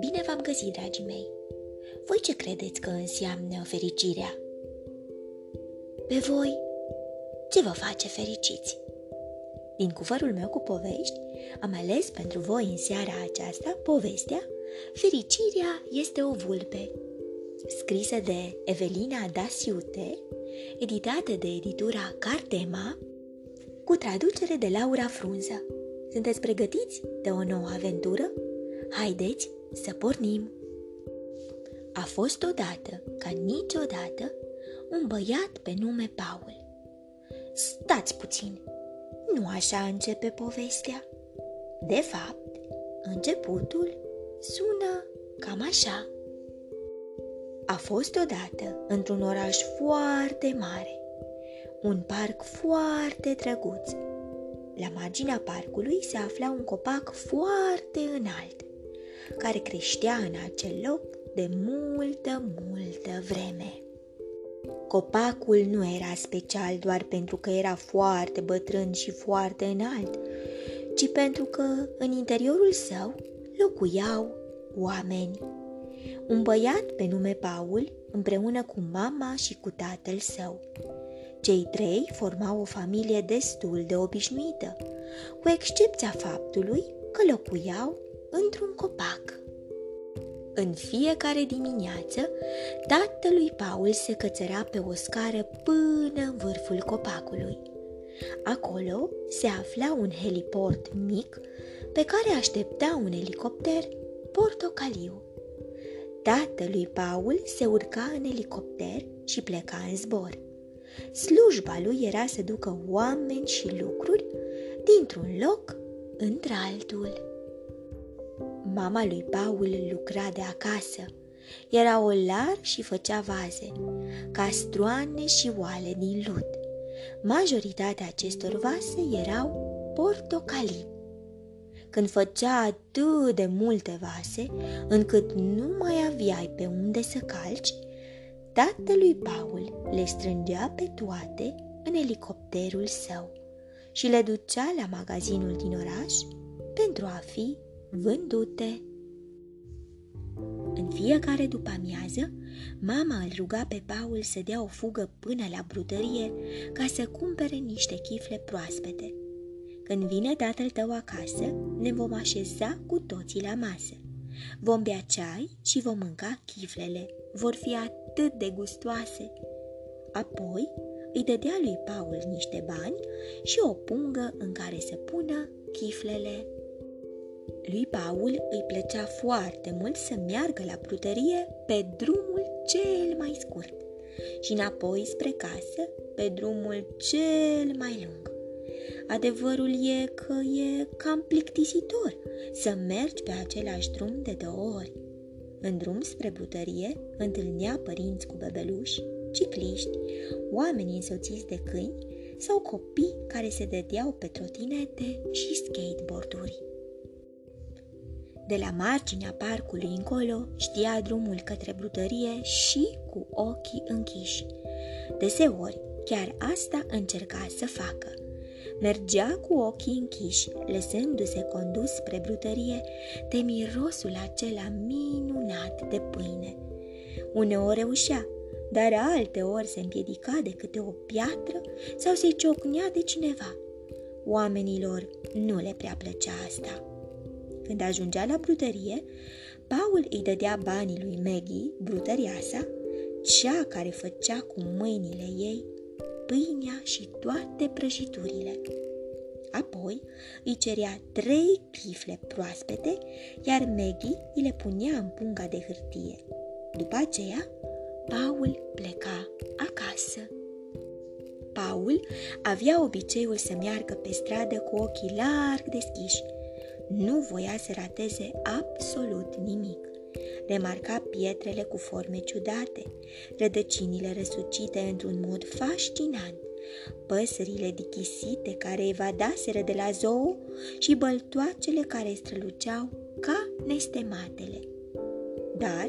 Bine v-am găsit, dragii mei! Voi ce credeți că înseamnă fericirea? Pe voi, ce vă face fericiți? Din cuvărul meu cu povești, am ales pentru voi în seara aceasta povestea Fericirea este o vulpe, scrisă de Evelina Dasiute, editată de editura Cartema, cu traducere de Laura Frunză. Sunteți pregătiți de o nouă aventură? Haideți să pornim! A fost odată, ca niciodată, un băiat pe nume Paul. Stați puțin, nu așa începe povestea. De fapt, începutul sună cam așa. A fost odată într-un oraș foarte mare, un parc foarte drăguț. La marginea parcului se afla un copac foarte înalt, care creștea în acel loc de multă, multă vreme. Copacul nu era special doar pentru că era foarte bătrân și foarte înalt, ci pentru că în interiorul său locuiau oameni. Un băiat pe nume Paul, împreună cu mama și cu tatăl său. Cei trei formau o familie destul de obișnuită, cu excepția faptului că locuiau într-un copac. În fiecare dimineață, tatălui Paul se cățăra pe o scară până în vârful copacului. Acolo se afla un heliport mic pe care aștepta un elicopter portocaliu. Tatălui Paul se urca în elicopter și pleca în zbor. Slujba lui era să ducă oameni și lucruri dintr-un loc într-altul. Mama lui Paul lucra de acasă. Era olar și făcea vaze, castroane și oale din lut. Majoritatea acestor vase erau portocalii. Când făcea atât de multe vase, încât nu mai aveai pe unde să calci, tatălui Paul le strângea pe toate în elicopterul său și le ducea la magazinul din oraș pentru a fi vândute. În fiecare după amiază, mama îl ruga pe Paul să dea o fugă până la brutărie ca să cumpere niște chifle proaspete. Când vine tatăl tău acasă, ne vom așeza cu toții la masă. Vom bea ceai și vom mânca chiflele. Vor fi atât de gustoase. Apoi îi dădea lui Paul niște bani și o pungă în care să pună chiflele lui Paul îi plăcea foarte mult să meargă la prutărie pe drumul cel mai scurt și înapoi spre casă pe drumul cel mai lung. Adevărul e că e cam plictisitor să mergi pe același drum de două ori. În drum spre brutărie întâlnea părinți cu bebeluși, cicliști, oameni însoțiți de câini sau copii care se dădeau pe trotinete și skateboarduri. De la marginea parcului încolo știa drumul către brutărie și cu ochii închiși. Deseori, chiar asta încerca să facă. Mergea cu ochii închiși, lăsându-se condus spre brutărie de mirosul acela minunat de pâine. Uneori reușea, dar alte ori se împiedica de câte o piatră sau se ciocnea de cineva. Oamenilor nu le prea plăcea asta. Când ajungea la brutărie, Paul îi dădea banii lui Maggie, brutăriasa, cea care făcea cu mâinile ei pâinea și toate prăjiturile. Apoi îi cerea trei chifle proaspete, iar Maggie îi le punea în punga de hârtie. După aceea, Paul pleca acasă. Paul avea obiceiul să meargă pe stradă cu ochii larg deschiși, nu voia să rateze absolut nimic. Remarca pietrele cu forme ciudate, rădăcinile răsucite într-un mod fascinant, păsările dichisite care evadaseră de la zoo și băltoacele care străluceau ca nestematele. Dar,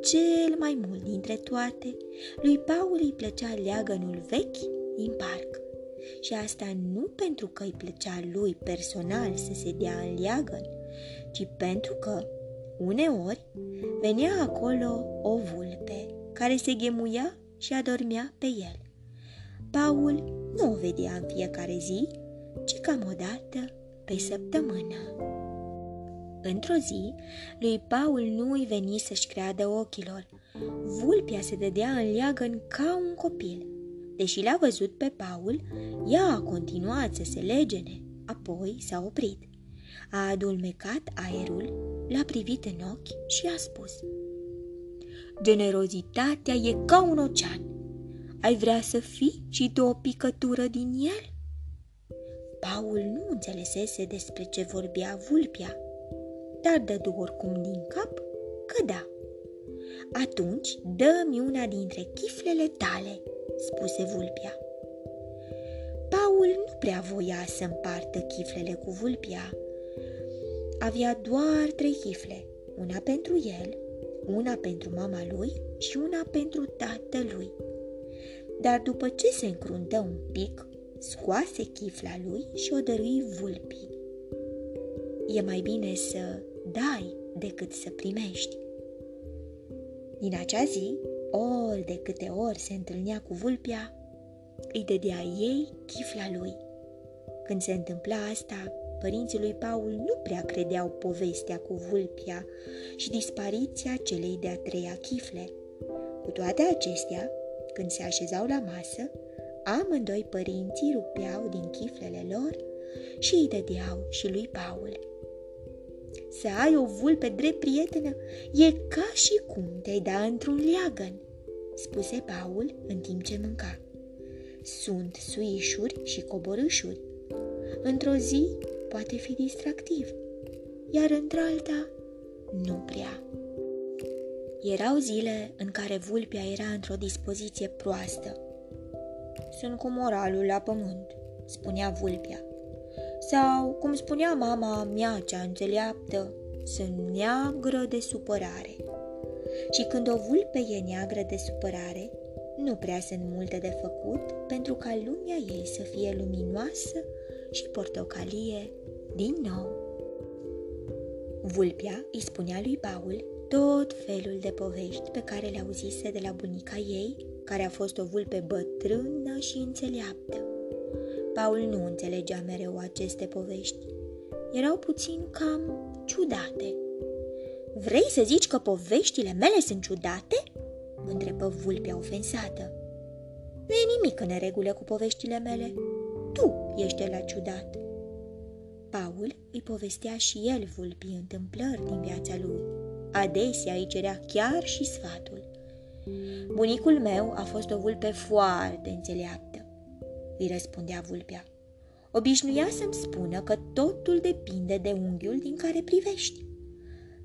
cel mai mult dintre toate, lui Paul îi plăcea leagănul vechi din parc. Și asta nu pentru că îi plăcea lui personal să se dea în leagăn, ci pentru că, uneori, venea acolo o vulpe care se ghemuia și adormea pe el. Paul nu o vedea în fiecare zi, ci cam o dată pe săptămână. Într-o zi, lui Paul nu îi veni să-și creadă ochilor. Vulpia se dădea în leagăn ca un copil. Deși l-a văzut pe Paul, ea a continuat să se legene, apoi s-a oprit. A adulmecat aerul, l-a privit în ochi și a spus Generozitatea e ca un ocean. Ai vrea să fii și tu o picătură din el? Paul nu înțelesese despre ce vorbea vulpia, dar dădu oricum din cap că da. Atunci dă-mi una dintre chiflele tale, spuse vulpia. Paul nu prea voia să împartă chiflele cu vulpia. Avea doar trei chifle, una pentru el, una pentru mama lui și una pentru tatălui. Dar după ce se încruntă un pic, scoase chifla lui și o dărui vulpii. E mai bine să dai decât să primești. Din acea zi, ori de câte ori se întâlnea cu vulpia, îi dădea ei chifla lui. Când se întâmpla asta, părinții lui Paul nu prea credeau povestea cu vulpia și dispariția celei de-a treia chifle. Cu toate acestea, când se așezau la masă, amândoi părinții rupeau din chiflele lor și îi dădeau și lui Paul. Să ai o vulpe drept prietenă e ca și cum te-ai da într-un leagăn, spuse Paul în timp ce mânca. Sunt suișuri și coborâșuri. Într-o zi poate fi distractiv, iar într-alta nu prea. Erau zile în care vulpea era într-o dispoziție proastă. Sunt cu moralul la pământ, spunea vulpea. Sau, cum spunea mama mea cea înțeleaptă, sunt neagră de supărare. Și când o vulpe e neagră de supărare, nu prea sunt multe de făcut pentru ca lumea ei să fie luminoasă și portocalie din nou. Vulpea îi spunea lui Paul tot felul de povești pe care le auzise de la bunica ei, care a fost o vulpe bătrână și înțeleaptă. Paul nu înțelegea mereu aceste povești. Erau puțin cam ciudate. Vrei să zici că poveștile mele sunt ciudate? întrebă vulpea ofensată. Nu e nimic în neregulă cu poveștile mele. Tu ești la ciudat. Paul îi povestea și el vulpii întâmplări din viața lui. Adesea îi cerea chiar și sfatul. Bunicul meu a fost o vulpe foarte înțeleaptă, îi răspundea vulpea. Obișnuia să-mi spună că totul depinde de unghiul din care privești.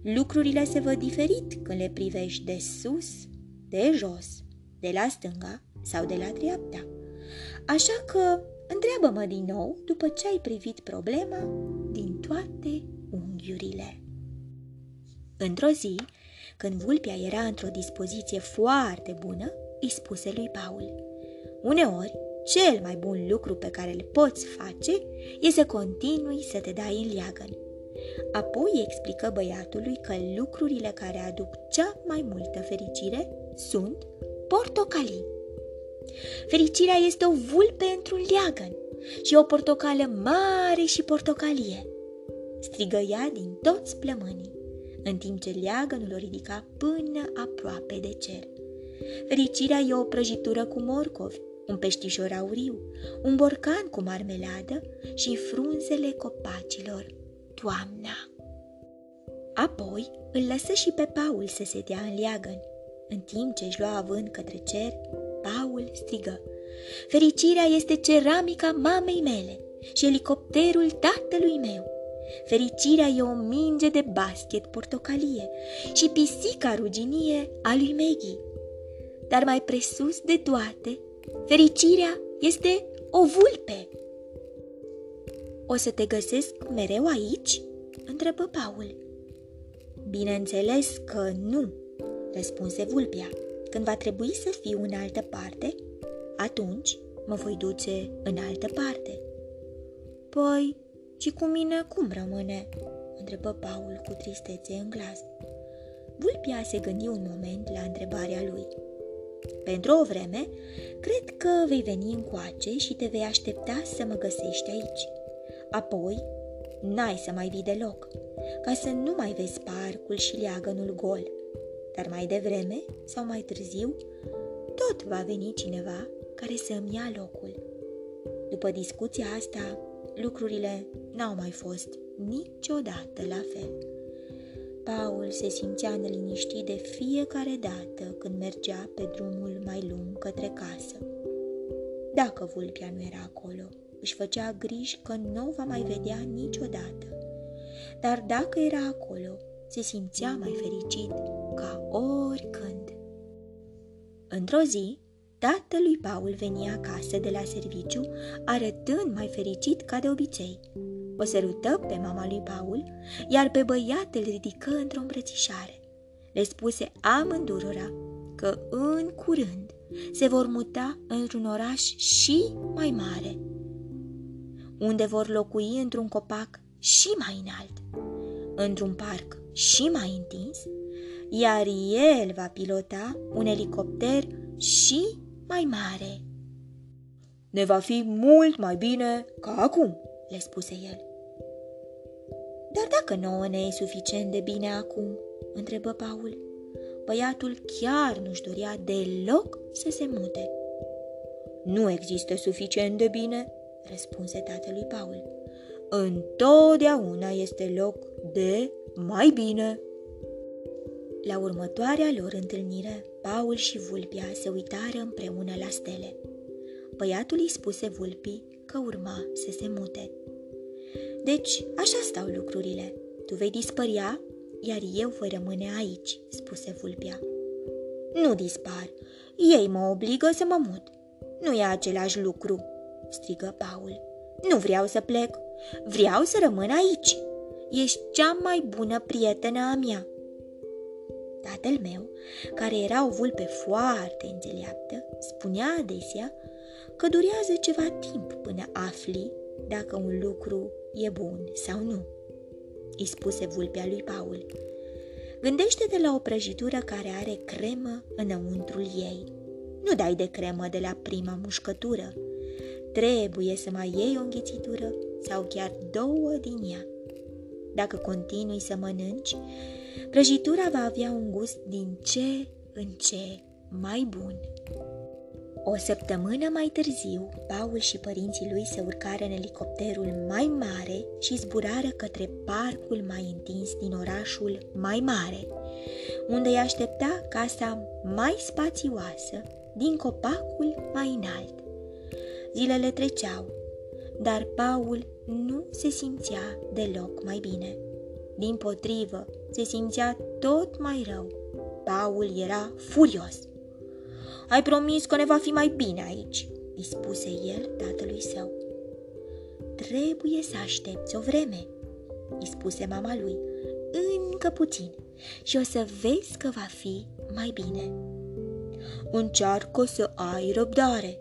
Lucrurile se văd diferit când le privești de sus, de jos, de la stânga sau de la dreapta. Așa că întreabă-mă din nou după ce ai privit problema din toate unghiurile. Într-o zi, când vulpea era într-o dispoziție foarte bună, îi spuse lui Paul. Uneori, cel mai bun lucru pe care îl poți face e să continui să te dai în leagăn. Apoi explică băiatului că lucrurile care aduc cea mai multă fericire sunt portocalii. Fericirea este o vulpe într-un leagăn și o portocală mare și portocalie. Strigă ea din toți plămânii, în timp ce leagănul o ridica până aproape de cer. Fericirea e o prăjitură cu morcovi, un peștișor auriu, un borcan cu marmeladă și frunzele copacilor. Toamna! Apoi îl lăsă și pe Paul să se dea în leagăn. În timp ce își lua având către cer, Paul strigă. Fericirea este ceramica mamei mele și elicopterul tatălui meu. Fericirea e o minge de basket portocalie și pisica ruginie a lui Maggie. Dar mai presus de toate, fericirea este o vulpe. O să te găsesc mereu aici? întrebă Paul. Bineînțeles că nu, răspunse vulpea. Când va trebui să fiu în altă parte, atunci mă voi duce în altă parte. Păi, și cu mine cum rămâne? întrebă Paul cu tristețe în glas. Vulpia se gândi un moment la întrebarea lui. Pentru o vreme, cred că vei veni încoace și te vei aștepta să mă găsești aici. Apoi, n-ai să mai vii deloc, ca să nu mai vezi parcul și leagănul gol. Dar mai devreme sau mai târziu, tot va veni cineva care să îmi ia locul. După discuția asta, lucrurile n-au mai fost niciodată la fel. Paul se simțea neliniștit de fiecare dată când mergea pe drumul mai lung către casă. Dacă vulpia nu era acolo, își făcea griji că nu o va mai vedea niciodată. Dar dacă era acolo, se simțea mai fericit ca oricând. Într-o zi, tatălui Paul venia acasă de la serviciu, arătând mai fericit ca de obicei. O sărută pe mama lui Paul, iar pe băiat îl ridică într-o îmbrățișare. Le spuse amândurora că în curând se vor muta într-un oraș și mai mare, unde vor locui într-un copac și mai înalt, într-un parc și mai întins, iar el va pilota un elicopter și mai mare. Ne va fi mult mai bine ca acum, le spuse el. Dar dacă nouă ne e suficient de bine acum, întrebă Paul. Băiatul chiar nu-și dorea deloc să se mute. Nu există suficient de bine, răspunse tatălui Paul. Întotdeauna este loc de mai bine. La următoarea lor întâlnire, Paul și Vulpia se uitară împreună la stele. Băiatul îi spuse Vulpii că urma să se mute. Deci, așa stau lucrurile. Tu vei dispărea, iar eu voi rămâne aici, spuse Vulpia. Nu dispar. Ei mă obligă să mă mut. Nu e același lucru, strigă Paul. Nu vreau să plec. Vreau să rămân aici. Ești cea mai bună prietenă a mea. Tatăl meu, care era o vulpe foarte înțeleaptă, spunea adesea că durează ceva timp până afli dacă un lucru e bun sau nu. Îi spuse vulpea lui Paul. Gândește-te la o prăjitură care are cremă înăuntrul ei. Nu dai de cremă de la prima mușcătură. Trebuie să mai iei o înghițitură sau chiar două din ea. Dacă continui să mănânci, prăjitura va avea un gust din ce în ce mai bun. O săptămână mai târziu, Paul și părinții lui se urcară în elicopterul mai mare și zburară către parcul mai întins din orașul mai mare, unde îi aștepta casa mai spațioasă din copacul mai înalt. Zilele treceau, dar Paul nu se simțea deloc mai bine. Din potrivă, se simțea tot mai rău. Paul era furios. Ai promis că ne va fi mai bine aici, îi spuse el tatălui său. Trebuie să aștepți o vreme, îi spuse mama lui, încă puțin și o să vezi că va fi mai bine. Încearcă să ai răbdare,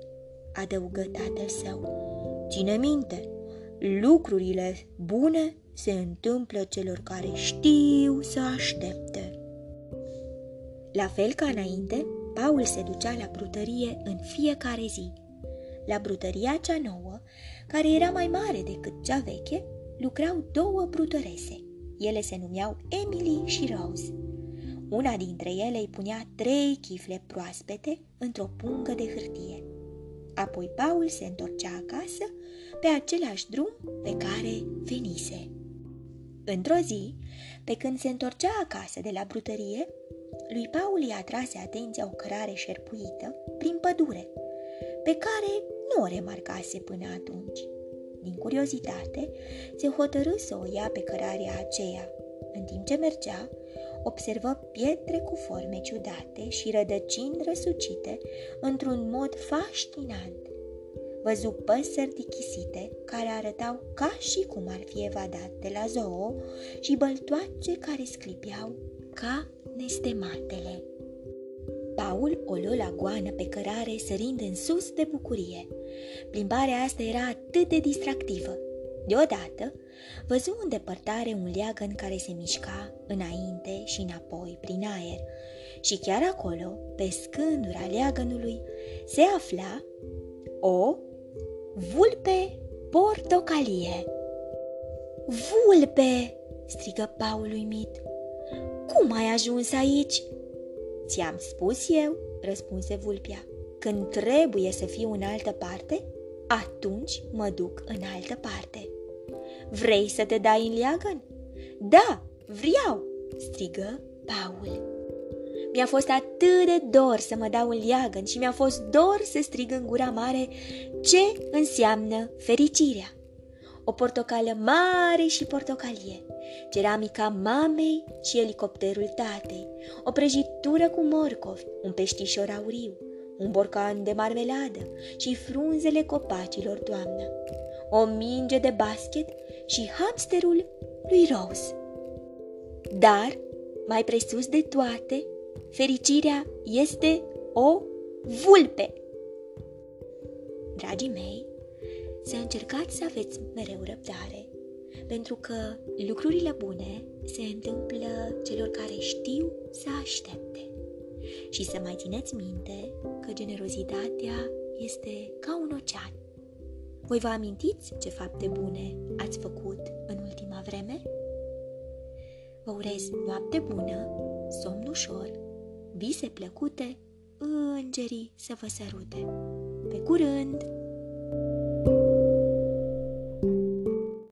adăugă tatăl său. Ține minte, lucrurile bune se întâmplă celor care știu să aștepte. La fel ca înainte, Paul se ducea la brutărie în fiecare zi. La brutăria cea nouă, care era mai mare decât cea veche, lucrau două brutărese. Ele se numeau Emily și Rose. Una dintre ele îi punea trei chifle proaspete într-o pungă de hârtie. Apoi Paul se întorcea acasă pe același drum pe care venise. Într-o zi, pe când se întorcea acasă de la brutărie, lui Paul i-a atrase atenția o cărare șerpuită prin pădure, pe care nu o remarcase până atunci. Din curiozitate, se hotărâ să o ia pe cărarea aceea. În timp ce mergea, observă pietre cu forme ciudate și rădăcini răsucite într-un mod fascinant. Văzu păsări dichisite care arătau ca și cum ar fi evadat de la zoo și băltoace care sclipeau ca nestematele. Paul o luă la goană pe cărare sărind în sus de bucurie. Plimbarea asta era atât de distractivă. Deodată, văzu în depărtare un leagăn care se mișca înainte și înapoi prin aer și chiar acolo, pe scândura leagănului, se afla o vulpe portocalie. Vulpe! strigă Paul uimit. Cum ai ajuns aici? Ți-am spus eu, răspunse vulpia. Când trebuie să fiu în altă parte, atunci mă duc în altă parte. Vrei să te dai în leagăn? Da, vreau, strigă Paul. Mi-a fost atât de dor să mă dau în leagăn și mi-a fost dor să strig în gura mare ce înseamnă fericirea. O portocală mare și portocalie, ceramica mamei și elicopterul tatei, o prăjitură cu morcovi, un peștișor auriu, un borcan de marmeladă și frunzele copacilor toamnă, o minge de basket și hamsterul lui Rose. Dar, mai presus de toate, fericirea este o vulpe. Dragii mei, să încercați să aveți mereu răbdare, pentru că lucrurile bune se întâmplă celor care știu să aștepte. Și să mai țineți minte că generozitatea este ca un ocean. Voi vă amintiți ce fapte bune ați făcut în ultima vreme? Vă urez noapte bună, somn ușor, vise plăcute, îngerii să vă sărute. Pe curând!